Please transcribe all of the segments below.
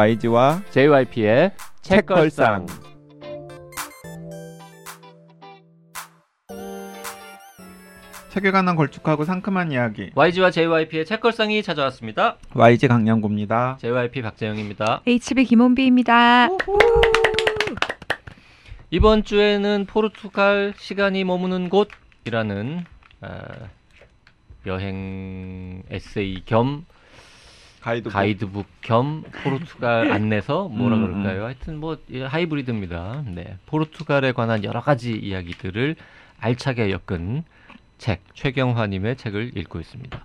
YG와 JYP의 책걸상. 책에 관한 걸쭉하고 상큼한 이야기 YG와 JYP의 책걸상이 찾아왔습니다. YG 강량구입니다. JYP 박재영입니다. HB 김원비입니다. 이번 주에는 포르투갈 시간이 머무는 곳이라는 어, 여행 에세이 겸 가이드북. 가이드북 겸 포르투갈 안내서 뭐라 음, 그럴까요? 하여튼 뭐 예, 하이브리드입니다. 네, 포르투갈에 관한 여러 가지 이야기들을 알차게 엮은 책 최경화님의 책을 읽고 있습니다.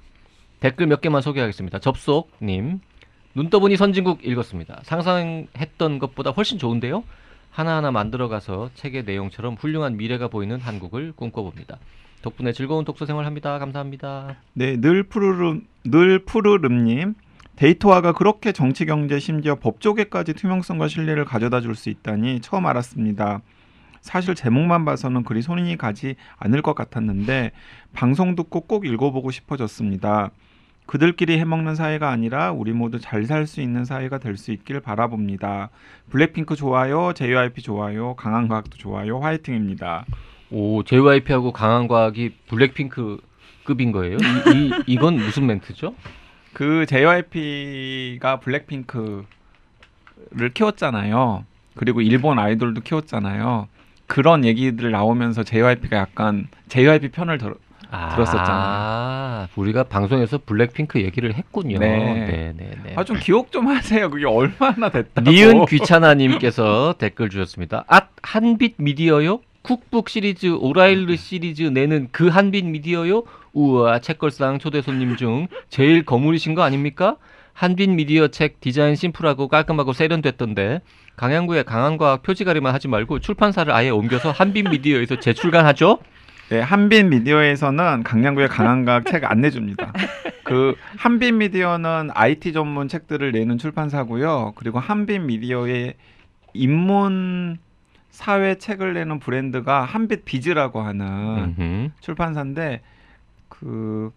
댓글 몇 개만 소개하겠습니다. 접속님 눈 떠보니 선진국 읽었습니다. 상상했던 것보다 훨씬 좋은데요. 하나하나 만들어가서 책의 내용처럼 훌륭한 미래가 보이는 한국을 꿈꿔봅니다. 덕분에 즐거운 독서 생활합니다. 감사합니다. 네, 늘 푸르름 늘 푸르름님 데이터화가 그렇게 정치 경제 심지어 법 조계까지 투명성과 신뢰를 가져다 줄 수 있다니 처음 알았습니다. 사실 제목만 봐서는 그리 손이 가지 않을 것 같았는데 방송 듣고 꼭 읽어보고 싶어졌습니다. 그들끼리 해먹는 사회가 아니라 우리 모두 잘 살 수 있는 사회가 될 수 있길 바라봅니다. 블랙핑크 좋아요, JYP 좋아요, 강한 과학도 좋아요, 화이팅입니다. 오, JYP하고 강한 과학이 블랙핑크 급인 거예요? 이, 이 이건 무슨 멘트죠? 그 JYP가 블랙핑크를 키웠잖아요. 그리고 일본 아이돌도 키웠잖아요. 그런 얘기들 나오면서 JYP가 약간 JYP 편을 들, 들었었잖아요. 아, 우리가 방송에서 블랙핑크 얘기를 했군요. 네. 네, 네, 네. 아좀 기억 좀 하세요. 그게 얼마나 됐다고. 니은 귀찮아님께서 댓글 주셨습니다. 앗 한빛 미디어요? 쿡북 시리즈 오라일르 시리즈 내는 그 한빛 미디어요? 우와 책걸상 초대 손님 중 제일 거물이신 거 아닙니까? 한빛 미디어 책 디자인 심플하고 깔끔하고 세련됐던데 강양구의 강한과학 표지가리만 하지 말고 출판사를 아예 옮겨서 한빛 미디어에서 재출간하죠? 네, 한빛 미디어에서는 강량구의 강한과학 책 안 내줍니다. 그 한빛 미디어는 IT 전문 책들을 내는 출판사고요. 그리고 한빛 미디어의 입문 사회 책을 내는 브랜드가 한빛 비즈라고 하는 음흠. 출판사인데 그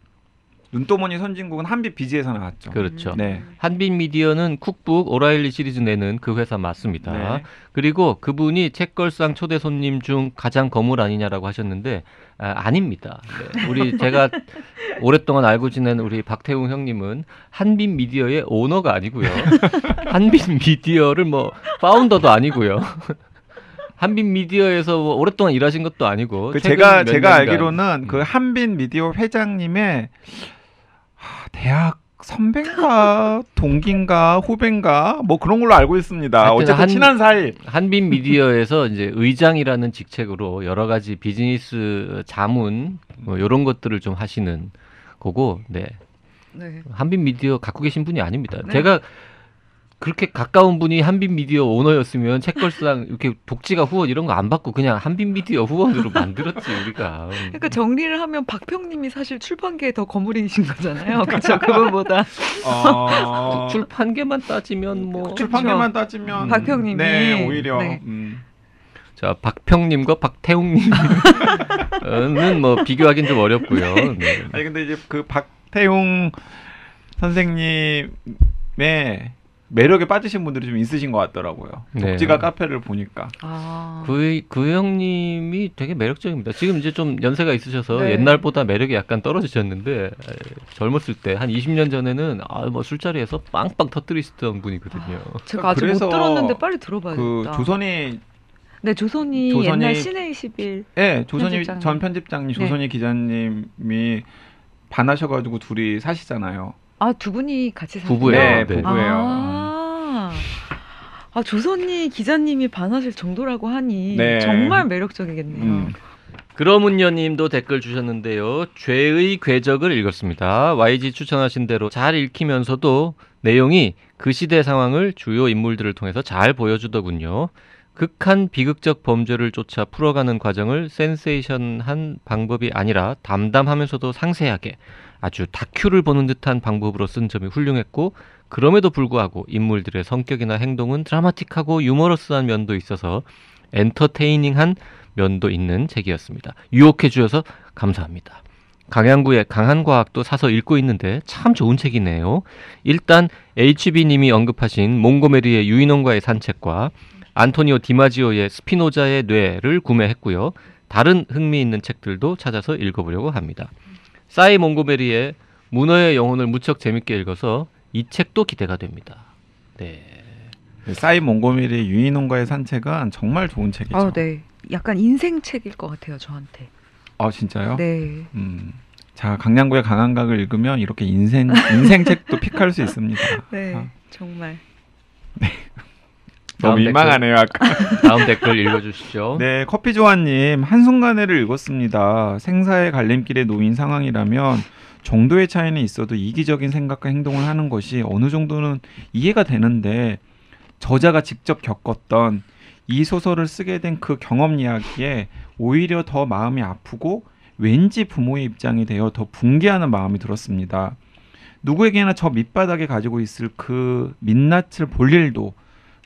눈도모니 선진국은 한빛 비즈에서 나왔죠. 그렇죠. 네. 한빛 미디어는 쿡북 오라일리 시리즈 내는 그 회사 맞습니다. 네. 그리고 그분이 책걸상 초대 손님 중 가장 거물 아니냐라고 하셨는데 아, 닙니다 우리 제가 오랫동안 알고 지낸 우리 박태웅 형님은 한빛 미디어의 오너가 아니고요. 한빛 미디어를 뭐 파운더도 아니고요. 한빛 미디어에서 뭐 오랫동안 일하신 것도 아니고 그 제가 몇 제가 년간 알기로는 그 음. 한빛 미디어 회장님의 하, 대학 선배인가 동기인가 후배인가 뭐 그런 걸로 알고 있습니다. 어쨌든 한- 친한 사이. 한빛 미디어에서 이제 의장이라는 직책으로 여러 가지 비즈니스 자문 뭐 이런 것들을 좀 하시는 거고, 네 네. 한빛 미디어 갖고 계신 분이 아닙니다. 네. 제가 그렇게 가까운 분이 한빛 미디어 오너였으면 책걸상 이렇게 독지가 후원 이런 거 안 받고 그냥 한빛 미디어 후원으로 만들었지 우리가. 그러니까 정리를 하면 박평님이 사실 출판계에 더 거물이신 거잖아요. 그렇죠. 그거보다 어, 출판계만 따지면 뭐 출판계만 따지면 음. 박평님이. 네 오히려 네. 음. 자 박평님과 박태웅님은 뭐 비교하기는 좀 어렵고요. 네. 아니 근데 이제 그 박태웅 선생님의 매력에 빠지신 분들이 좀 있으신 것 같더라고요. 네. 독지가 카페를 보니까. 아. 그, 그 형님이 되게 매력적입니다. 지금 이제 좀 연세가 있으셔서 네. 옛날보다 매력이 약간 떨어지셨는데 에, 젊었을 때 한 20년 전에는 아, 뭐 술자리에서 빵빵 터뜨리시던 분이거든요. 제가 아직 그래서 못 들었는데 빨리 들어봐야겠다. 그 조선이 네, 조선이, 조선이- 옛날 신의 21. 예, 조선이 편집장님. 전 편집장님, 네. 조선이 기자님이 반하셔가지고 둘이 사시잖아요. 아, 두 분이 같이 사세요? 부부예요. 네, 네. 부부예요. 아. 아, 조선이 기자님이 반하실 정도라고 하니 네. 정말 매력적이겠네요. 음. 그러문녀님도 댓글 주셨는데요. 죄의 궤적을 읽었습니다. YG 추천하신 대로 잘 읽히면서도 내용이 그 시대 상황을 주요 인물들을 통해서 잘 보여주더군요. 극한 비극적 범죄를 쫓아 풀어가는 과정을 센세이션한 방법이 아니라 담담하면서도 상세하게 아주 다큐를 보는 듯한 방법으로 쓴 점이 훌륭했고 그럼에도 불구하고 인물들의 성격이나 행동은 드라마틱하고 유머러스한 면도 있어서 엔터테이닝한 면도 있는 책이었습니다. 유혹해 주셔서 감사합니다. 강양구의 강한 과학도 사서 읽고 있는데 참 좋은 책이네요. 일단 HB님이 언급하신 몽고메리의 유인원과의 산책과 안토니오 디마지오의 스피노자의 뇌를 구매했고요. 다른 흥미있는 책들도 찾아서 읽어보려고 합니다. 사이 몽고메리의 문어의 영혼을 무척 재밌게 읽어서 이 책도 기대가 됩니다. 네. 사이 몽고메리의 유인원과의 산책은 정말 좋은 책이죠. 아, 네. 약간 인생 책일 것 같아요, 저한테. 아, 진짜요? 네. 음. 자, 강양구의 강한각을 읽으면 이렇게 인생 인생 책도 픽할 수 있습니다. 네. 아, 정말. 너무 다음 민망하네요. 아까. 다음 댓글 읽어주시죠. 네, 커피 조아님 한순간에를 읽었습니다. 생사의 갈림길에 놓인 상황이라면 정도의 차이는 있어도 이기적인 생각과 행동을 하는 것이 어느 정도는 이해가 되는데 저자가 직접 겪었던 이 소설을 쓰게 된 그 경험 이야기에 오히려 더 마음이 아프고 왠지 부모의 입장이 되어 더 붕괴하는 마음이 들었습니다. 누구에게나 저 밑바닥에 가지고 있을 그 민낯을 볼 일도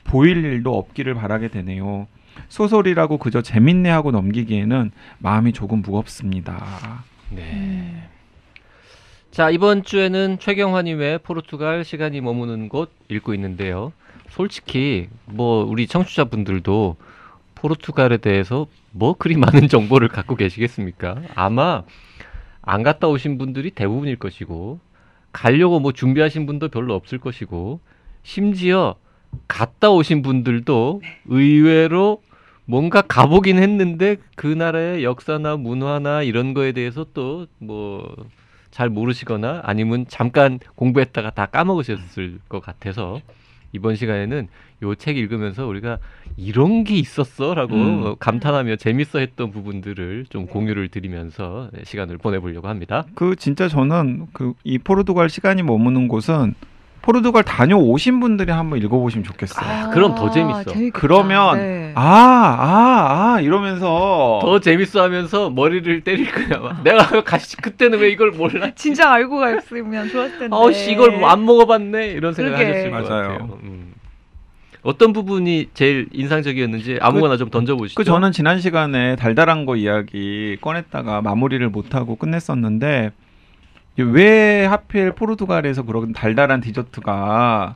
보일 일도 없기를 바라게 되네요. 소설이라고 그저 재밌네 하고 넘기기에는 마음이 조금 무겁습니다. 네. 자, 이번 주에는 최경환님의 포르투갈 시간이 머무는 곳 읽고 있는데요. 솔직히 뭐 우리 청취자분들도 포르투갈에 대해서 뭐 그리 많은 정보를 갖고 계시겠습니까? 아마 안 갔다 오신 분들이 대부분일 것이고 가려고 뭐 준비하신 분도 별로 없을 것이고 심지어 갔다 오신 분들도 의외로 뭔가 가보긴 했는데 그 나라의 역사나 문화나 이런 거에 대해서 또뭐 잘 모르시거나 아니면 잠깐 공부했다가 다 까먹으셨을 것 같아서 이번 시간에는 요 책 읽으면서 우리가 이런 게 있었어라고 음. 어, 감탄하며 재밌어 했던 부분들을 좀 공유를 드리면서 네, 시간을 보내보려고 합니다. 그 진짜 저는 그 이 포르투갈 시간이 머무는 곳은 포르투갈 다녀오신 분들이 한번 읽어보시면 좋겠어요. 그럼 더 재밌어. 아, 재밌겠다. 그러면 네. 아, 아, 아 이러면서 더 재밌어 하면서 머리를 때릴 거야. 막. 내가 가시 그때는 왜 이걸 몰라? 진작 알고 갔으면 좋았을 텐데. 아우씨 이걸 뭐 안 먹어봤네 이런 생각 그러게. 하셨을 것 맞아요. 같아요. 음. 어떤 부분이 제일 인상적이었는지 아무거나 좀 던져보시죠. 그 저는 지난 시간에 달달한 거 이야기 꺼냈다가 마무리를 못 하고 끝냈었는데 왜 하필 포르투갈에서 그런 달달한 디저트가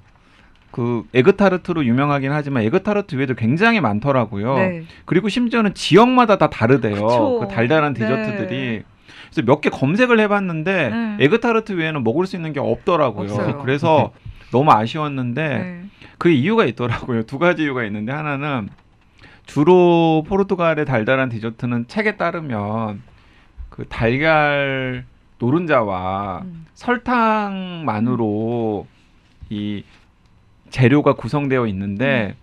그 에그타르트로 유명하긴 하지만 에그타르트 외에도 굉장히 많더라고요. 네. 그리고 심지어는 지역마다 다 다르대요. 그 달달한 네. 디저트들이. 그래서 몇 개 검색을 해봤는데 네. 에그타르트 외에는 먹을 수 있는 게 없더라고요. 없어요. 그래서 너무 아쉬웠는데 네. 그 이유가 있더라고요. 두 가지 이유가 있는데 하나는 주로 포르투갈의 달달한 디저트는 책에 따르면 그 달걀 노른자와 음. 설탕만으로 이 재료가 구성되어 있는데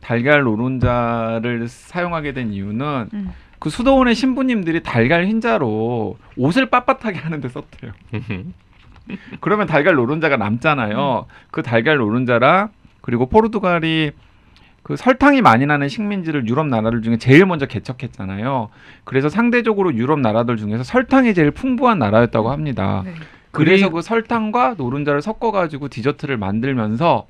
달걀 노른자를 사용하게 된 이유는 음. 그 수도원의 신부님들이 달걀 흰자로 옷을 빳빳하게 하는데 썼대요. 그러면 달걀 노른자가 남잖아요. 그 달걀 노른자랑 그리고 포르투갈이 그 설탕이 많이 나는 식민지를 유럽 나라들 중에 제일 먼저 개척했잖아요. 그래서 상대적으로 유럽 나라들 중에서 설탕이 제일 풍부한 나라였다고 합니다. 네. 그래서 그 설탕과 노른자를 섞어가지고 디저트를 만들면서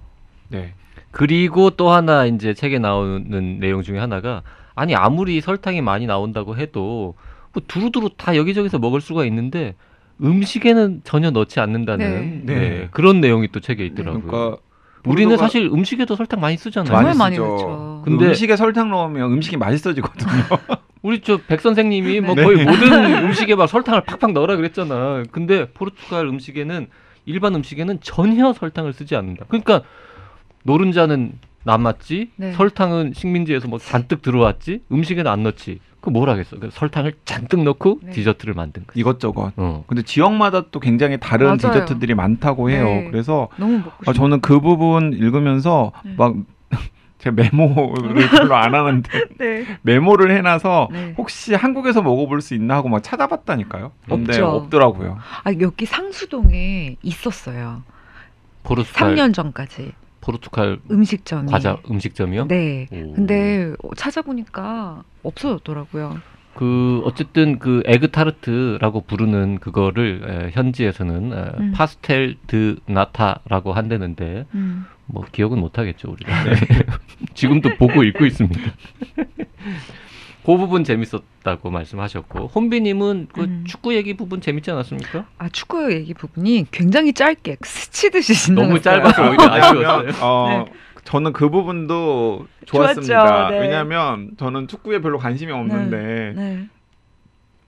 네. 그리고 또 하나 이제 책에 나오는 내용 중에 하나가 아니 아무리 설탕이 많이 나온다고 해도 뭐 두루두루 다 여기저기서 먹을 수가 있는데 음식에는 전혀 넣지 않는다는 네. 네, 네. 그런 내용이 또 책에 있더라고요. 그러니까 우리는 사실 음식에도 설탕 많이 쓰잖아요. 정말 많이 많이 쓰죠. 넣죠. 근데 근데- 음식에 설탕 넣으면 음식이 맛있어지거든요. 우리 저 백 선생님이 뭐 네. 거의 모든 음식에 막 설탕을 팍팍 넣으라 그랬잖아. 근데 포르투갈 음식에는 일반 음식에는 전혀 설탕을 쓰지 않는다. 그러니까 노른자는 남았지, 네. 설탕은 식민지에서 뭐 잔뜩 들어왔지, 음식에는 안 넣지. 그 뭘 하겠어? 그 설탕을 잔뜩 넣고 네. 디저트를 만든 거지. 이것저것. 어. 근데 지역마다 또 굉장히 다른 맞아요. 디저트들이 많다고 해요. 네. 그래서 너무 먹고 싶어. 아, 저는 그 부분 읽으면서 네. 막 제가 메모를 별로 안 하는데 네. 메모를 해놔서 네. 혹시 한국에서 먹어볼 수 있나 하고 막 찾아봤다니까요. 근데 없죠. 없더라고요. 아, 여기 상수동에 있었어요. 포르투갈 3년 전까지 포르투갈 음식점이. 과자 음식점이요? 네. 오. 근데 어, 찾아보니까 없어졌더라고요. 그 어쨌든 그 에그 타르트라고 부르는 그거를 에, 현지에서는 에, 음. pastel de nata라고 한다는데 음. 뭐 기억은 못 하겠죠 우리가 지금도 보고 읽고 있습니다. 그 부분 재밌었다고 말씀하셨고 혼비님은 그 음. 축구 얘기 부분 재밌지 않았습니까? 아 축구 얘기 부분이 굉장히 짧게 스치듯이. 너무 짧아서 오히려 아쉬웠어요. 왜냐면 어, 저는 그 부분도 좋았습니다. 네. 왜냐하면 저는 축구에 별로 관심이 없는데 네.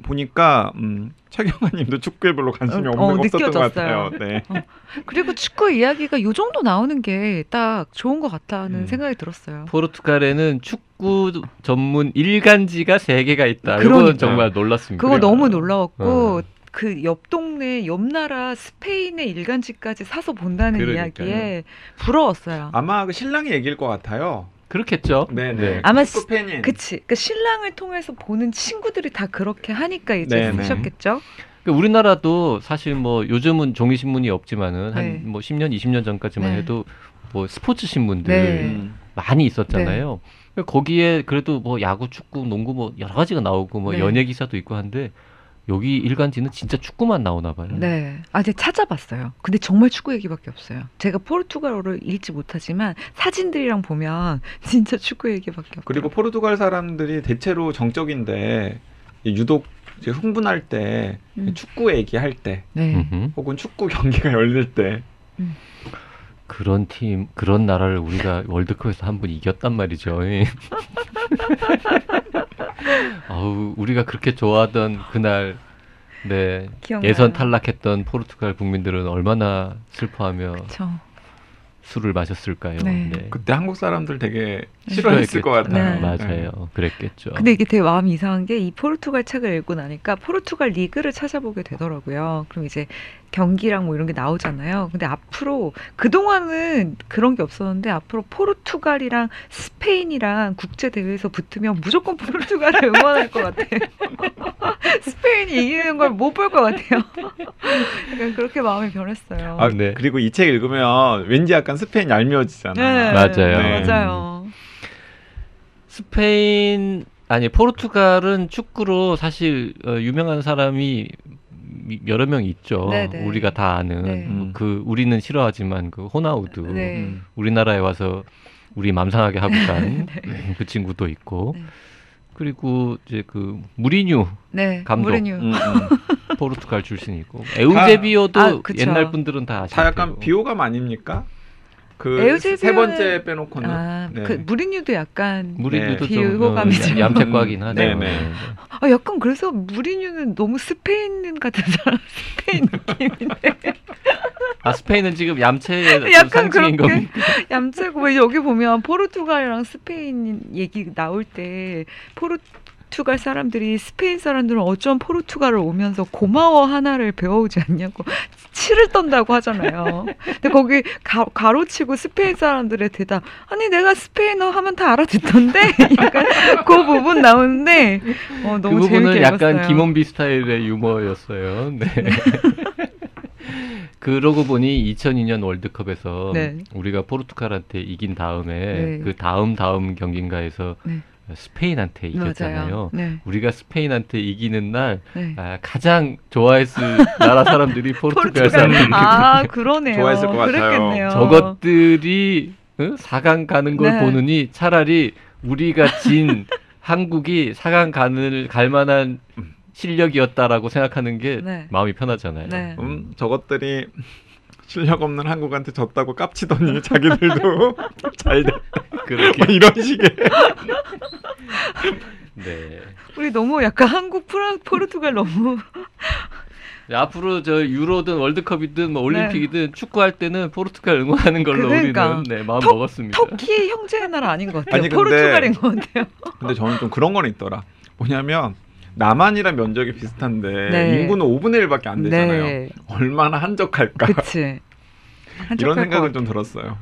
보니까 음, 최경환님도 축구에 별로 관심이 어, 없는 어, 것 없었던 것. 같아요. 네. 그리고 축구 이야기가 요 정도 나오는 게 딱 좋은 것 같다는 음. 생각이 들었어요. 포르투갈에는 축구 전문 일간지가 세 개가 있다. 그러니까요. 정말 놀랐습니다. 그거 그래요. 너무 놀라웠고 어. 그옆 동네 옆 나라 스페인의 일간지까지 사서 본다는 그러니까요. 이야기에 부러웠어요. 아마 그 신랑이 얘기일 것 같아요. 그렇겠죠. 네네. 아마 축구 팬인. 그치. 그 신랑을 통해서 보는 친구들이 다 그렇게 하니까 이제 네네. 쓰셨겠죠. 그 우리나라도 사실 뭐 요즘은 종이 신문이 없지만은 네. 한뭐 10년, 20년 전까지만 네. 해도 뭐 스포츠 신문들 네. 음. 많이 있었잖아요. 거기에 그래도 뭐 야구, 축구, 농구 뭐 여러 가지가 나오고 뭐 네. 연예 기사도 있고 한데 여기 일간지는 진짜 축구만 나오나 봐요. 네. 아, 제가 찾아봤어요. 근데 정말 축구 얘기밖에 없어요. 제가 포르투갈어를 읽지 못하지만 사진들이랑 보면 진짜 축구 얘기밖에 없어요. 그리고 포르투갈 사람들이 대체로 정적인데 유독 이제 흥분할 때 음. 축구 얘기할 때 네. 혹은 축구 경기가 열릴 때 그런 팀, 그런 나라를 우리가 월드컵에서 한 번 이겼단 말이죠. 예. 아우, 우리가 그렇게 좋아하던 그날, 네, 기억나요. 예선 탈락했던 포르투갈 국민들은 얼마나 슬퍼하며 그쵸. 술을 마셨을까요? 네. 그때 한국 사람들 되게 싫어했을 것. 같아요. 네. 맞아요. 그랬겠죠. 근데 이게 되게 마음이 이상한 게 이 포르투갈 책을 읽고 나니까 포르투갈 리그를 찾아보게 되더라고요. 그럼 이제 경기랑 뭐 이런 게 나오잖아요. 근데 앞으로 그동안은 그런 게 없었는데 앞으로 포르투갈이랑 스페인이랑 국제 대회에서 붙으면 무조건 포르투갈을 응원할 것 같아요. 스페인이 이기는 걸 못 볼 것 같아요. 약간 그렇게 마음이 변했어요. 아, 네. 그리고 이 책 읽으면 왠지 약간 스페인 얄미워지잖아요. 맞아요. 네. 맞아요. 스페인 아니 포르투갈은 축구로 사실 어, 유명한 사람이 미- 여러 명 있죠. 네네. 우리가 다 아는 네. 음. 그 우리는 싫어하지만 그 호나우두 네. 음. 우리나라에 와서 우리 맘상하게 하고 간그 네. 친구도 있고 네. 그리고 이제 그 무리뉴 네. 감독. 무리뉴. 음, 음. 포르투갈 출신이고 에우제비오도 아. 옛날 분들은 다 아실 다 약간. 비호감 아닙니까? 그 세 번째 빼놓고는 아, 네. 그 무리뉴도 약간 무리뉴도 네. 좀 비호감이죠. 어, 얌체과긴 하죠. 네, 네. 아, 약간 그래서 무리뉴는 너무 스페인 같은 사람, 스페인 느낌인데. 아 스페인은 지금 얌체의 약간 상징인 그렇게 겁니다. 얌체고 왜 여기 보면 포르투갈이랑 스페인 얘기 나올 때 포르 투갈 사람들이 스페인 사람들은 어쩜 포르투갈을 오면서 고마워 하나를 배워오지 않냐고 치를 떤다고 하잖아요. 근데 거기 가, 가로치고 스페인 사람들의 대답 아니 내가 스페인어 하면 다 알아듣던데 약간 그 부분 나오는데 어, 그 너무 부분은 재밌게 약간 읽었어요. 김원비 스타일의 유머였어요. 네. 그러고 보니 2002년 월드컵에서 네. 우리가 포르투갈한테 이긴 다음에 네. 그 다음 다음 경기인가에서 네. 스페인한테 이겼잖아요. 네. 우리가 스페인한테 이기는 날 네. 아, 가장 좋아했을 나라 사람들이 포르투갈 사람들이 아 그러네요. 좋아했을 것 같아요. 그랬겠네요. 저것들이 어? 4강 가는 걸 네. 보느니 차라리 우리가 진 한국이 4강 가는 갈 만한 실력이었다라고 생각하는 게 네. 마음이 편하잖아요. 네. 음, 저것들이 실력 없는 한국한테 졌다고 깝치더니 자기들도 잘 됐다. 그렇게 뭐 이런 식의 네. 우리 너무 약간 한국 프라, 포르투갈 너무 네, 앞으로 저 유로든 월드컵이든 뭐 올림픽이든 축구할 때는 포르투갈 응원하는 걸로 그러니까. 우리는 네, 마음 터- 먹었습니다. 터키 형제의 나라 아닌 것 같아요. 아니, 근데- 포르투갈인 것 같아요. 근데 저는 좀 그런 거는 있더라. 뭐냐면 남한이랑 면적이 비슷한데 네. 인구는 5분의 1밖에 안 되잖아요. 네, 얼마나 한적할까 그치. 이런 한적할 것 생각은. 좀 들었어요.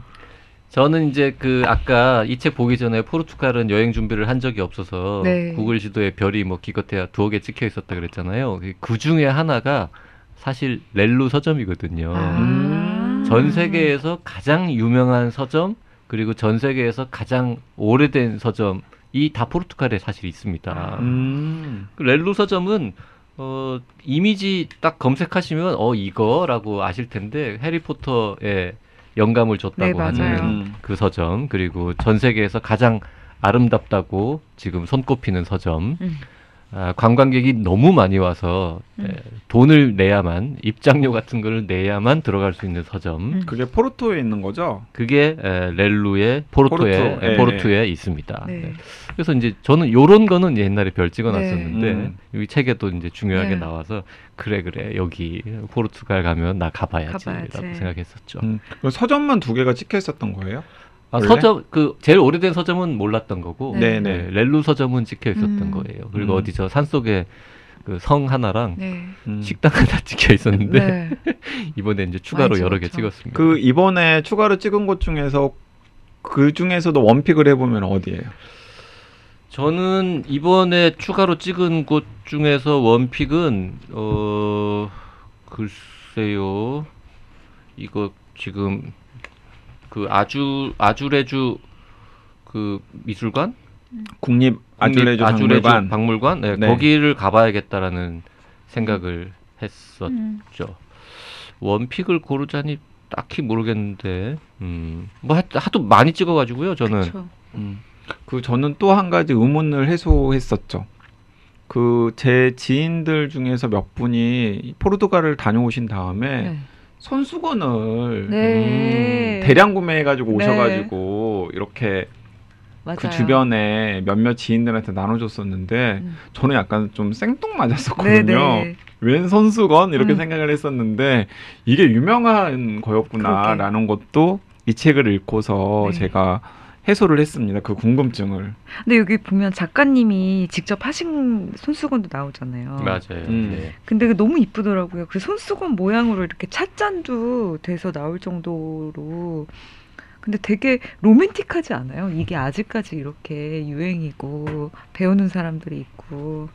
저는 이제 그 아까 이 책 보기 전에 포르투갈은 여행 준비를 한 적이 없어서 네. 구글 지도에 별이 뭐 기껏해야 두어 개 찍혀 있었다 그랬잖아요. 그 중에 하나가 사실 렐루 서점이거든요. 아. 음. 전 세계에서 가장 유명한 서점 그리고 전 세계에서 가장 오래된 서점 이 다 포르투갈에 사실 있습니다. 음. 그 렐루 서점은 어 이미지 딱 검색하시면 어 이거라고 아실 텐데 해리포터에 영감을 줬다고 네. 하는 음. 그 서점 그리고 전 세계에서 가장 아름답다고 지금 손꼽히는 서점. 음. 아, 관광객이 너무 많이 와서 음. 에, 돈을 내야만 입장료 같은 거를 내야만 들어갈 수 있는 서점. 음. 그게 포르토에 있는 거죠? 그게 에, 렐루의 포르토에 포르투, 에, 예, 포르투에 있습니다. 네. 네. 그래서 이제 저는 요런 거는 옛날에 별 찍어놨었는데 네. 음. 이 책에도 이제 중요하게 네. 나와서 그래 그래 여기 포르투갈 가면 나 가봐야지라고 가봐야지. 생각했었죠. 음. 그 서점만 두 개가 찍혀 있었던 거예요? 아? 서점 그 제일 오래된 서점은 몰랐던 거고 네. 네네. 네, 렐루 서점은 찍혀 있었던 음. 거예요. 그리고 음. 어디 저 산속에 그 성 하나랑 네. 음. 식당 하나 찍혀 있었는데 네. 이번에 이제 추가로 여러 개 찍었죠. 찍었습니다. 그 이번에 추가로 찍은 곳 중에서 그 중에서도 원픽을 해보면 어디예요? 저는 이번에 추가로 찍은 곳 중에서 원픽은 어 글쎄요 이거 지금 그 아주 아주레주 그 미술관 국립 아줄레주 국립 박물관. 박물관 네, 네. 거기를 가봐야겠다라는 생각을 했었죠. 음. 원픽을 고르자니 딱히 모르겠는데 음 뭐 하도 많이 찍어가지고요 저는 그쵸. 음. 그 저는 또 한 가지 의문을 해소했었죠. 그 제 지인들 중에서 몇 분이 포르투갈을 다녀오신 다음에 네. 손수건을 네. 음, 대량 구매해가지고 네. 오셔가지고 이렇게 맞아요. 그 주변에 몇몇 지인들한테 나눠줬었는데 음. 저는 약간 좀 생뚱맞았었거든요. 네네. 웬 손수건 이렇게 음. 생각을 했었는데 이게 유명한 거였구나라는 것도 이 책을 읽고서 네. 제가 해소를 했습니다. 그 궁금증을. 근데 여기 보면 작가님이 직접 하신 손수건도 나오잖아요. 맞아요. 음. 네. 근데 그 너무 이쁘더라고요. 그 손수건 모양으로 이렇게 찻잔도 돼서 나올 정도로. 근데 되게 로맨틱하지 않아요? 이게 아직까지 이렇게 유행이고 배우는 사람들이 있고.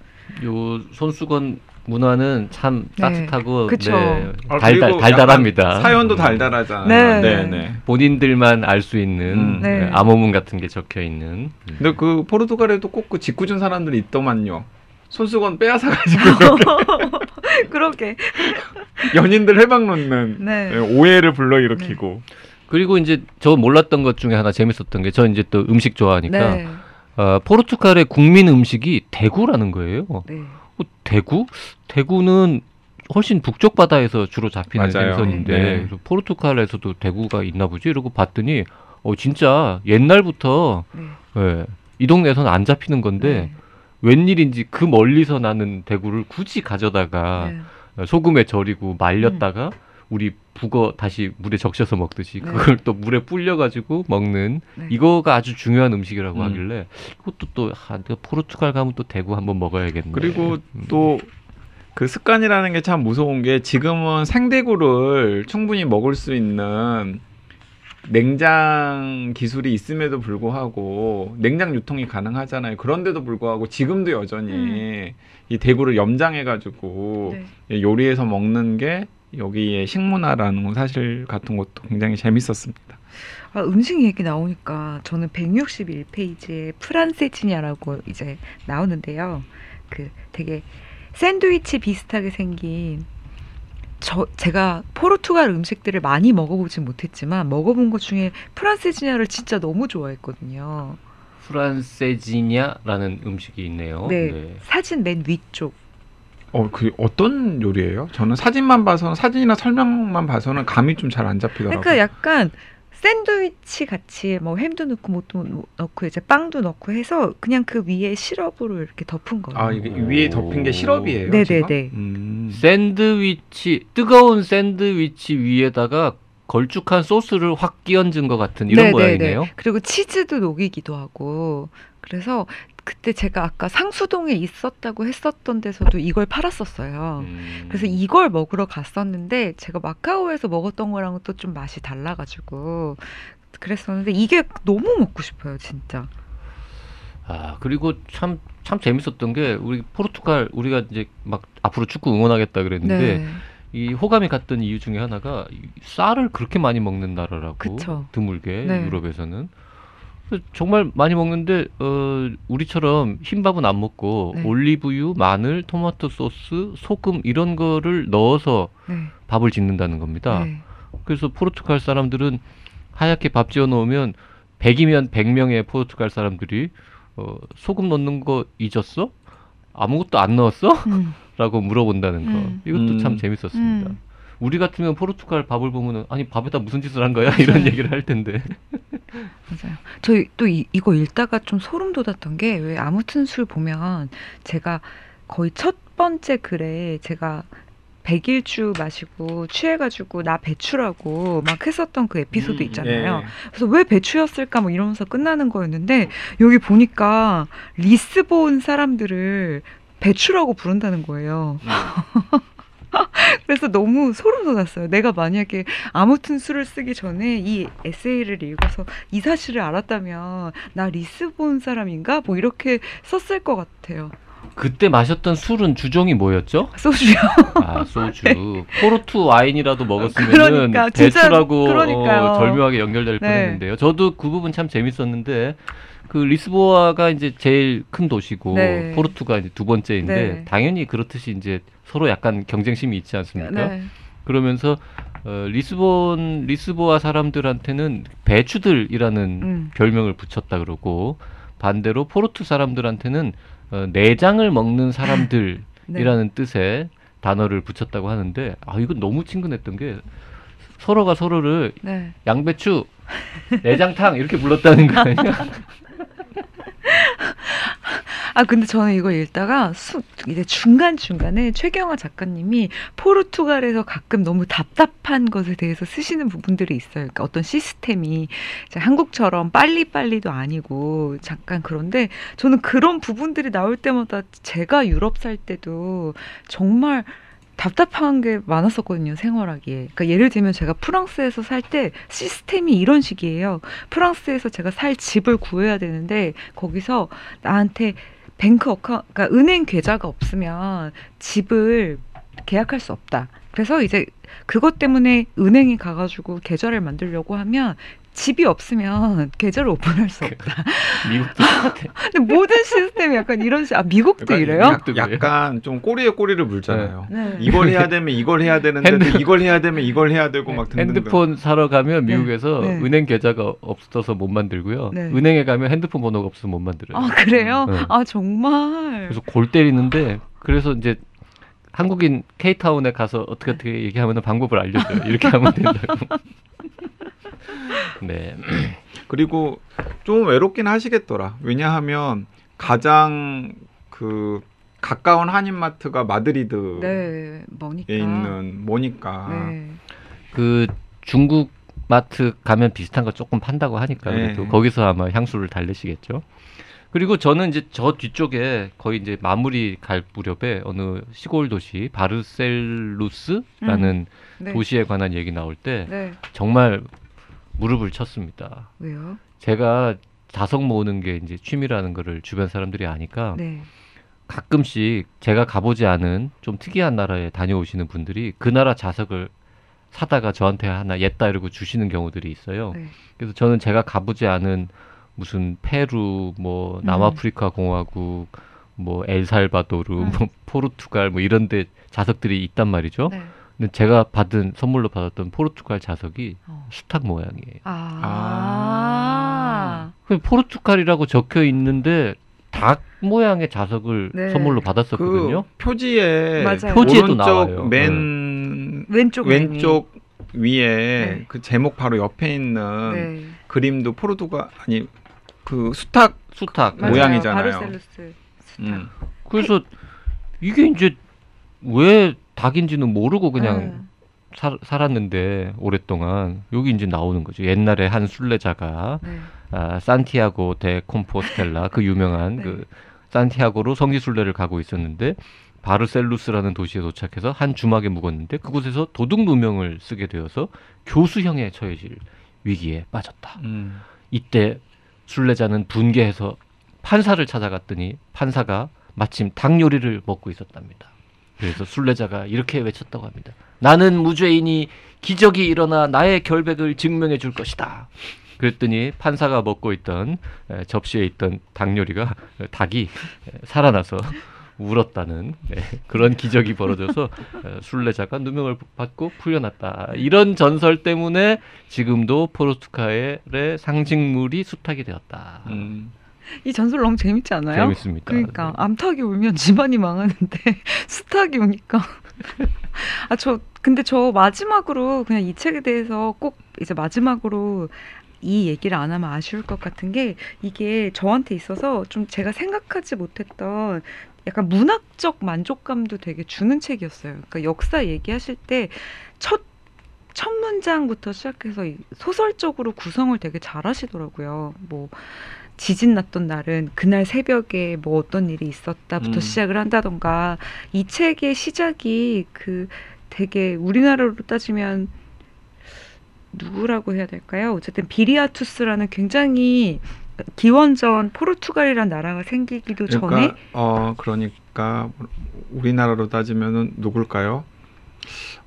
요 손수건 문화는 참 네. 따뜻하고 그쵸. 네, 아, 달달 달달합니다. 사연도 음. 달달하잖아요. 네. 네, 네. 본인들만 알 수 있는 음. 네. 네, 암호문 같은 게 적혀 있는. 음. 근데 그 포르투갈에도 꼭그 짓궂은 사람들이 있더만요. 손수건 빼앗아 가지고 그러게. 연인들 해방 놓는 네. 네, 오해를 불러일으키고. 그리고 이제 저 몰랐던 것 중에 하나 재밌었던 게 저 이제 또 음식 좋아하니까 네. 어, 포르투갈의 국민 음식이 대구라는 거예요. 네. 어, 대구? 대구는 훨씬 북쪽 바다에서 주로 잡히는 맞아요. 생선인데 네. 그래서 포르투갈에서도 대구가 있나 보지 이러고 봤더니 어 진짜 옛날부터 네. 예, 이 동네에서는 안 잡히는 건데 네. 웬일인지 그 멀리서 나는 대구를 굳이 가져다가 네. 어, 소금에 절이고 말렸다가 우리 북어 다시 물에 적셔서 먹듯이 네. 그걸 또 물에 불려가지고 먹는 네. 이거가 아주 중요한 음식이라고 음. 하길래 이것도 또 아, 내가 포르투갈 가면 또 대구 한번 먹어야겠네. 그리고 음. 또그 습관이라는 게 참 무서운 게 지금은 생대구를 충분히 먹을 수 있는 냉장 기술이 있음에도 불구하고 냉장 유통이 가능하잖아요. 그런데도 불구하고 지금도 여전히 이 대구를 염장해 가지고 네. 요리해서 먹는 게 여기에 식문화라는 사실 같은 것도 굉장히 재밌었습니다. 아, 음식 얘기 나오니까 저는 161페이지에 프란세치냐라고 이제 나오는데요. 그 되게 샌드위치 비슷하게 생긴 저 제가 포르투갈 음식들을 많이 먹어보진 못했지만 먹어본 것 중에 프란세치냐를 진짜 너무 좋아했거든요. 프란세지냐라는 음식이 있네요. 네. 사진 맨 위쪽. 어, 그 어떤 요리예요? 저는 사진만 봐서는 사진이나 설명만 봐서는 감이 좀 잘 안 잡히더라고요. 그러니까 약간 샌드위치 같이 뭐 햄도 넣고 뭐도 넣고 이제 빵도 넣고 해서 그냥 그 위에 시럽으로 이렇게 덮은 거예요. 아 이게 위에 덮인 게 시럽이에요? 네네네. 지금? 음. 샌드위치 뜨거운 샌드위치 위에다가 걸쭉한 소스를 확 끼얹은 것 같은 이런 네네네. 모양이네요. 그리고 치즈도 녹이기도 하고 그래서 그때 제가 아까 상수동에 있었다고 했었던 데서도 이걸 팔았었어요. 음. 그래서 이걸 먹으러 갔었는데 제가 마카오에서 먹었던 거랑은 또 좀 맛이 달라가지고 그랬었는데 이게 너무 먹고 싶어요, 진짜. 아 그리고 참참 재밌었던 게 우리 포르투갈 우리가 이제 막 앞으로 축구 응원하겠다 그랬는데 네, 이 호감이 갔던 이유 중에 하나가 이 쌀을 그렇게 많이 먹는 나라라고 그쵸. 드물게 네. 유럽에서는 정말 많이 먹는데 어 우리처럼 흰밥은 안 먹고 네. 올리브유, 마늘, 토마토 소스, 소금 이런 거를 넣어서 네, 밥을 짓는다는 겁니다. 네. 그래서 포르투갈 사람들은 하얗게 밥 지어 놓으면 100이면 100명의 포르투갈 사람들이 어, 소금 넣는 거 잊었어? 아무것도 안 넣었어? 음. 라고 물어본다는 거. 음. 이것도 음. 참 재밌었습니다. 음. 우리 같으면 포르투갈 밥을 보면은 아니 밥에다 무슨 짓을 한 거야 이런 얘기를 할 텐데. 맞아요. 저희 또 이, 이거 읽다가 좀 소름 돋았던 게 왜 아무튼 술 보면 제가 거의 첫 번째 글에 제가 백일주 마시고 취해가지고 나 배추라고 막 했었던 그 에피소드 음, 있잖아요. 예. 그래서 왜 배추였을까 뭐 이러면서 끝나는 거였는데 여기 보니까 리스본 사람들을 배추라고 부른다는 거예요. 음. 그래서 너무 소름 돋았어요. 내가 만약에 아무튼 술을 쓰기 전에 이 에세이를 읽어서 이 사실을 알았다면 나 리스본 사람인가? 뭐 이렇게 썼을 것 같아요. 그때 마셨던 술은 주종이 뭐였죠? 소주요. 아 소주. 포르투 와인이라도 먹었으면 그러니까, 그러니까요. 어, 절묘하게 연결될 네. 뻔했는데요. 저도 그 부분 참 재밌었는데 그 리스보아가 이제 제일 큰 도시고 네. 포르투가 이제 두 번째인데 네. 당연히 그렇듯이 이제 서로 약간 경쟁심이 있지 않습니까? 네. 그러면서 어, 리스본 리스보아 사람들한테는 배추들이라는 음. 별명을 붙였다 그러고 반대로 포르투 사람들한테는 어, 내장을 먹는 사람들이라는 네. 뜻의 단어를 붙였다고 하는데 아 이건 너무 친근했던 게 서로가 서로를 네. 양배추 내장탕 이렇게 불렀다는 거 아니야? 아 근데 저는 이거 읽다가 수, 이제 중간 중간에 최경화 작가님이 포르투갈에서 가끔 너무 답답한 것에 대해서 쓰시는 부분들이 있어요. 그러니까 어떤 시스템이 한국처럼 빨리 빨리도 아니고 잠깐 그런데 저는 그런 부분들이 나올 때마다 제가 유럽 살 때도 정말 답답한 게 많았었거든요, 생활하기에. 그러니까 예를 들면 제가 프랑스에서 살 때 시스템이 이런 식이에요. 프랑스에서 제가 살 집을 구해야 되는데 거기서 나한테 뱅크 어카 그러니까 은행 계좌가 없으면 집을 계약할 수 없다. 그래서 이제 그것 때문에 은행에 가가지고 계좌를 만들려고 하면 집이 없으면 계좌를 오픈할 수 없다. 미국도 똑같아. 근데 모든 시스템이 약간 이런 식. 아 미국도 그러니까 이래요? 미국도 그래요? 약간 좀 꼬리에 꼬리를 물잖아요. 네. 이걸 해야 되면 이걸 해야 되는데 또 핸드- 이걸 해야 되면 이걸 해야 되고 막 등등등. 핸드폰 사러 가면 네. 미국에서 네. 은행 계좌가 없어서 못 만들고요. 네. 은행에 가면 핸드폰 번호가 없으면 못 만들어요. 아 그래요? 네. 아 정말. 그래서 골 때리는데 그래서 이제 한국인 K타운에 가서 어떻게 어떻게 얘기하면 방법을 알려줘요. 이렇게 하면 된다고. 네. 그리고 좀 외롭긴 하시겠더라. 왜냐하면 가장 그 가까운 한인마트가 마드리드에 네. 있는 뭐니까. 네. 그 중국 마트 가면 비슷한 거 조금 판다고 하니까 네. 그래도 거기서 아마 향수를 달래시겠죠. 그리고 저는 이제 저 뒤쪽에 거의 이제 마무리 갈 무렵에 어느 시골 도시 바르셀루스라는 네. 도시에 관한 얘기 나올 때 네. 정말 무릎을 쳤습니다. 왜요? 제가 자석 모으는 게 이제 취미라는 거를 주변 사람들이 아니까 네. 가끔씩 제가 가보지 않은 좀 특이한 나라에 다녀오시는 분들이 그 나라 자석을 사다가 저한테 하나 옛다 이러고 주시는 경우들이 있어요. 네. 그래서 저는 제가 가보지 않은 무슨 페루, 뭐 남아프리카 공화국, 뭐 엘살바도르, 음. 뭐 포르투갈 뭐 이런 데 자석들이 있단 말이죠. 네. 근데 제가 받은 선물로 받았던 포르투갈 자석이 어. 수탉 모양이에요. 아. 그 포르투갈이라고 적혀 있는데 닭 모양의 자석을 네. 선물로 그 받았었거든요. 표지에 맞아요. 표지에도 오른쪽 나와요. 맨 왼쪽 왼쪽 위에 네. 그 제목 바로 옆에 있는 네. 그림도 포르투갈 아니 그 수탉 수탉. 맞아요. 모양이잖아요. 바르셀루스. 수탉. 음. 그래서 이게 이제 왜 닭인지는 모르고 그냥 음. 살, 살았는데 오랫동안 여기 이제 나오는 거죠. 옛날에 한 순례자가 네. 아, 산티아고 데 콤포스텔라 그 유명한 네. 그 산티아고로 성지 순례를 가고 있었는데 바르셀루스라는 도시에 도착해서 한 주막에 묵었는데 그곳에서 도둑 누명을 쓰게 되어서 교수형에 처해질 위기에 빠졌다. 음. 이때 순례자는 분개해서 판사를 찾아갔더니 판사가 마침 닭 요리를 먹고 있었답니다. 그래서 순례자가 이렇게 외쳤다고 합니다. 나는 무죄이니 기적이 일어나 나의 결백을 증명해 줄 것이다. 그랬더니 판사가 먹고 있던 에, 접시에 있던 닭 요리가 에, 닭이 에, 살아나서 울었다는 네, 그런 기적이 벌어져서 어, 순례자가 누명을 받고 풀려났다. 이런 전설 때문에 지금도 포르투갈의 상징물이 수탉이 되었다. 음. 이 전설 너무 재밌지 않아요? 재밌습니다. 그러니까 네. 암탉이 울면 집안이 망하는데 수탉이 우니까 아 저 근데 저 마지막으로 그냥 이 책에 대해서 꼭 이제 마지막으로 이 얘기를 안 하면 아쉬울 것 같은 게 이게 저한테 있어서 좀 제가 생각하지 못했던 약간 문학적 만족감도 되게 주는 책이었어요. 그러니까 역사 얘기하실 때첫 첫 문장부터 시작해서 이 소설적으로 구성을 되게 잘 하시더라고요. 뭐 지진 났던 날은 그날 새벽에 뭐 어떤 일이 있었다부터 음. 시작을 한다던가 이 책의 시작이 그 되게 우리나라로 따지면 누구라고 해야 될까요? 어쨌든 비리아투스라는 굉장히 기원전 포르투갈이라는 나라가 생기기도 전에 그러니까 어 그러니까 우리나라로 따지면은 누굴까요?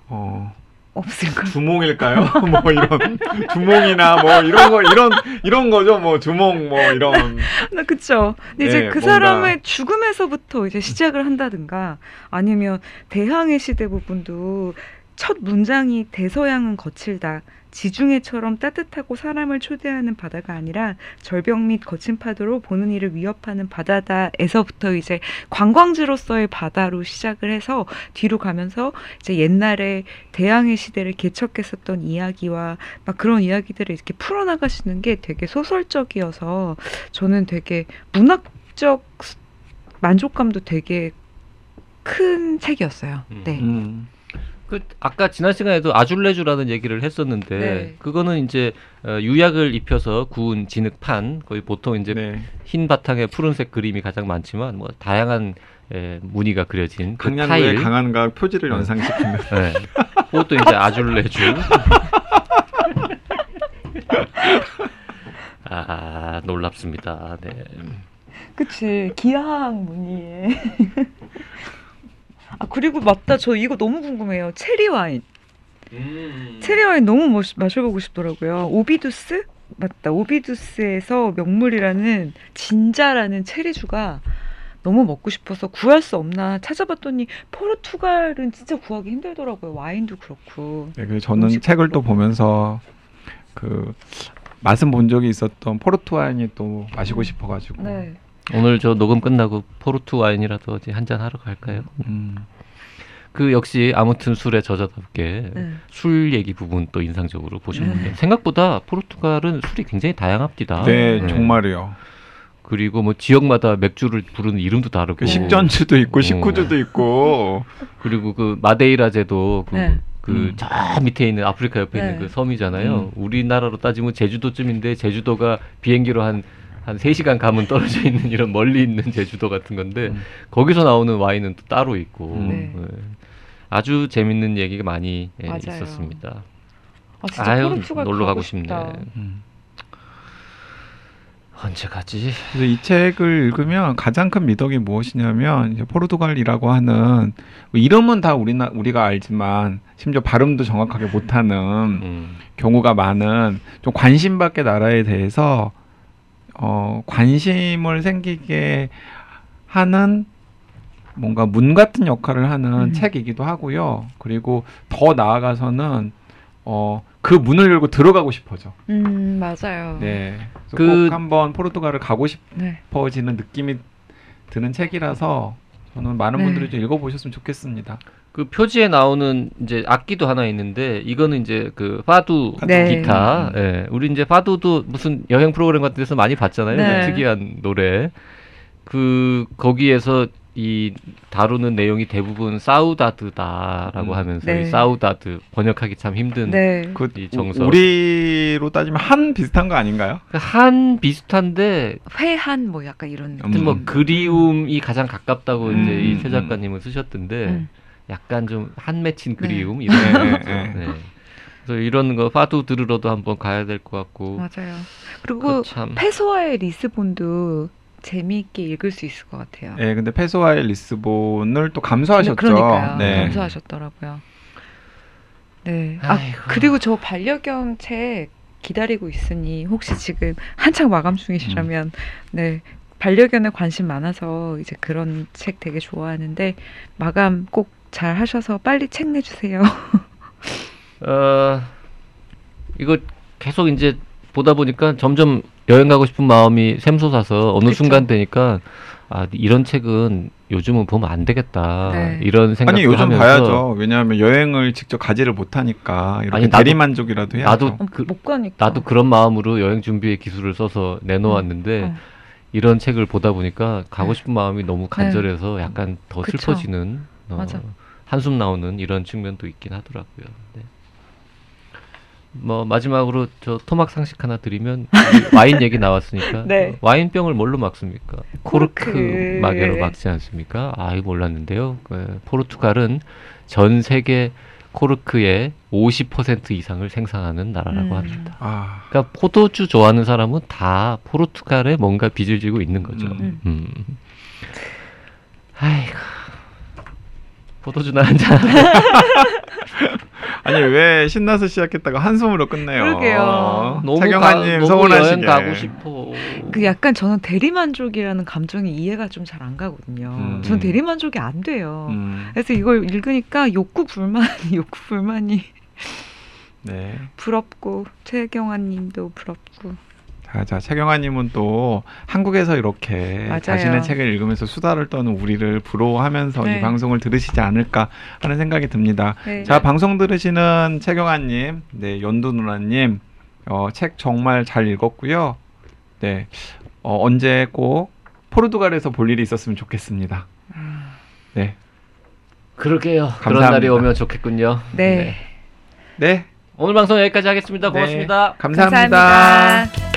어 없을까? 주몽일까요? 뭐 이런 주몽이나 뭐 이런 거 이런 이런 거죠. 뭐 주몽 뭐 이런 나 그쵸. 근데 이제 네, 그 뭔가- 사람의 죽음에서부터 이제 시작을 한다든가 아니면 대항해 시대 부분도 첫 문장이 대서양은 거칠다. 지중해처럼 따뜻하고 사람을 초대하는 바다가 아니라 절벽 및 거친 파도로 보는 이를 위협하는 바다다에서부터 이제 관광지로서의 바다로 시작을 해서 뒤로 가면서 이제 옛날에 대항해 시대를 개척했었던 이야기와 막 그런 이야기들을 이렇게 풀어나가시는 게 되게 소설적이어서 저는 되게 문학적 스- 만족감도 되게 큰 책이었어요. 음. 네. 음. 그 아까 지난 시간에도 아줄레주라는 얘기를 했었는데 네. 그거는 이제 어, 유약을 입혀서 구운 진흙판 거의 보통 이제 네. 흰 바탕에 푸른색 그림이 가장 많지만 뭐 다양한 에, 무늬가 그려진 그 타일 강한과 표지를 네. 연상시키는 네. 그것도 이제 아줄레주 아 놀랍습니다. 네. 그치 기하학 무늬에. 아 그리고 맞다. 저 이거 너무 궁금해요. 체리 와인. 체리 와인 너무 멋, 마셔보고 싶더라고요. 오비두스? 맞다. 오비두스에서 명물이라는 ginja라는 체리주가 너무 먹고 싶어서 구할 수 없나 찾아봤더니 포르투갈은 진짜 구하기 힘들더라고요. 와인도 그렇고. 네, 그래서 저는 책을 또 그렇고. 보면서 그 맛은 본 적이 있었던 포르투 와인이 또 마시고 싶어가지고 네 오늘 저 녹음 끝나고 포르투 와인이라도 어디 한잔 하러 갈까요? 음. 그 역시 아무튼 술의 저자답게 네. 술 얘기 부분 또 인상적으로 보셨는데 생각보다 포르투갈은 술이 굉장히 다양합니다. 네, 네. 정말이요. 그리고 뭐 지역마다 맥주를 부르는 이름도 다르고 그 식전주도 있고 어. 식후주도 있고 그리고 그 마데이라제도 그, 네. 그저 밑에 있는 아프리카 옆에 네. 있는 그 섬이잖아요. 음. 우리나라로 따지면 제주도쯤인데 제주도가 비행기로 한 한 3시간 가면 떨어져 있는 이런 멀리 있는 제주도 같은 건데 음. 거기서 나오는 와인은 또 따로 있고 음. 네. 예. 아주 재밌는 얘기가 많이 예. 있었습니다. 아 진짜 아유, 포르투갈 놀러 가고. 싶네. 음. 언제 가지? 그래서 이 책을 읽으면 가장 큰 미덕이 무엇이냐면 이제 포르투갈이라고 하는 이름은 다 우리나 우리가 알지만 심지어 발음도 정확하게 못하는 음. 경우가 많은 좀 관심밖의 나라에 대해서 어, 관심을 생기게 하는 뭔가 문 같은 역할을 하는 음. 책이기도 하고요. 그리고 더 나아가서는 어, 그 문을 열고 들어가고 싶어져. 음 맞아요. 네. 그래서 그- 꼭 한번 포르투갈을 가고 네. 싶어지는 느낌이 드는 책이라서 저는 많은 네. 분들이 좀 읽어보셨으면 좋겠습니다. 그 표지에 나오는 이제 악기도 하나 있는데 이거는 이제 그 파두 네. 기타. 음. 예. 우리 이제 파두도 무슨 여행 프로그램 같은 데서 많이 봤잖아요. 네. 그 특이한 노래. 그 거기에서 이 다루는 내용이 대부분 사우다드다라고 음. 하면서 네. 이 사우다드 번역하기 참 힘든 네. 그 이 정서. 우리로 따지면 한 비슷한 거 아닌가요? 그한 비슷한데 회한 뭐 약간 이런 하여튼 뭐 음. 그리움이 가장 가깝다고 음. 이제 이 음. 최 작가님은 쓰셨던데 음. 약간 좀 한 맺힌 네. 그리움 이런 네, 거 네. 네. 네. 그래서 이런 거 파도 들으러도 한번 가야 될 것 같고 맞아요. 그리고 그참 페소아의 리스본도 재미있게 읽을 수 있을 것 같아요. 네, 근데 페소아의 리스본을 또 감수하셨죠. 그러니까요. 네. 감수하셨더라고요. 네. 아 아이고. 그리고 저 반려견 책 기다리고 있으니 혹시 지금 한창 마감 중이시라면 네 반려견에 관심 많아서 이제 그런 책 되게 좋아하는데 마감 꼭 잘 하셔서 빨리 책 내주세요. 어, 이거 계속 이제 보다 보니까 점점 여행 가고 싶은 마음이 샘솟아서 어느 그쵸. 순간 되니까 아 이런 책은 요즘은 보면 안 되겠다 네. 이런 생각을 아니 요즘 하면서 봐야죠. 왜냐하면 여행을 직접 가지를 못하니까 이렇게 아니, 나도- 대리 만족이라도 해야죠. 나도 어, 그- 못 가니까. 나도 그런 마음으로 여행 준비의 기술을 써서 내놓았는데 어. 이런 책을 보다 보니까 가고 네. 싶은 마음이 너무 간절해서 약간 더 그쵸. 슬퍼지는 어, 맞아. 한숨 나오는 이런 측면도 있긴 하더라고요. 네. 뭐 마지막으로 저 토막 상식 하나 드리면 이 와인 얘기 나왔으니까 네. 와인병을 뭘로 막습니까? 코르크, 코르크. 마개로 막지 않습니까? 아 이거 몰랐는데요. 그 포르투갈은 전 세계 코르크의 50% 이상을 생산하는 나라라고 음. 합니다. 아, 그러니까 포도주 좋아하는 사람은 다 포르투갈에 뭔가 빚을 지고 있는 거죠. 음. 음. 아이고. 포도주나 한 잔. 아니 왜 신나서 시작했다가 한숨으로 끝내요. 그러게요. 너무 가, 너무 서운하시게. 여행 가고 싶어. 그 약간 저는 대리만족이라는 감정이 이해가 좀 잘 안 가거든요. 음. 전 대리만족이 안 돼요. 음, 그래서 이걸 읽으니까 욕구 불만이 욕구 불만이 네. 부럽고 최경환님도 부럽고 자, 자, 최경환님은 또 한국에서 이렇게 맞아요. 자신의 책을 읽으면서 수다를 떠는 우리를 부러워하면서 이 네. 방송을 들으시지 않을까 하는 생각이 듭니다. 네. 자, 방송 들으시는 최경환님, 네, 연두 누나님, 어, 책 정말 잘 읽었고요. 네, 어, 언제 꼭 포르투갈에서 볼 일이 있었으면 좋겠습니다. 네, 그러게요. 그런 감사합니다. 날이 오면 좋겠군요. 네. 네, 오늘 방송 여기까지 하겠습니다. 네. 고맙습니다. 감사합니다. 감사합니다.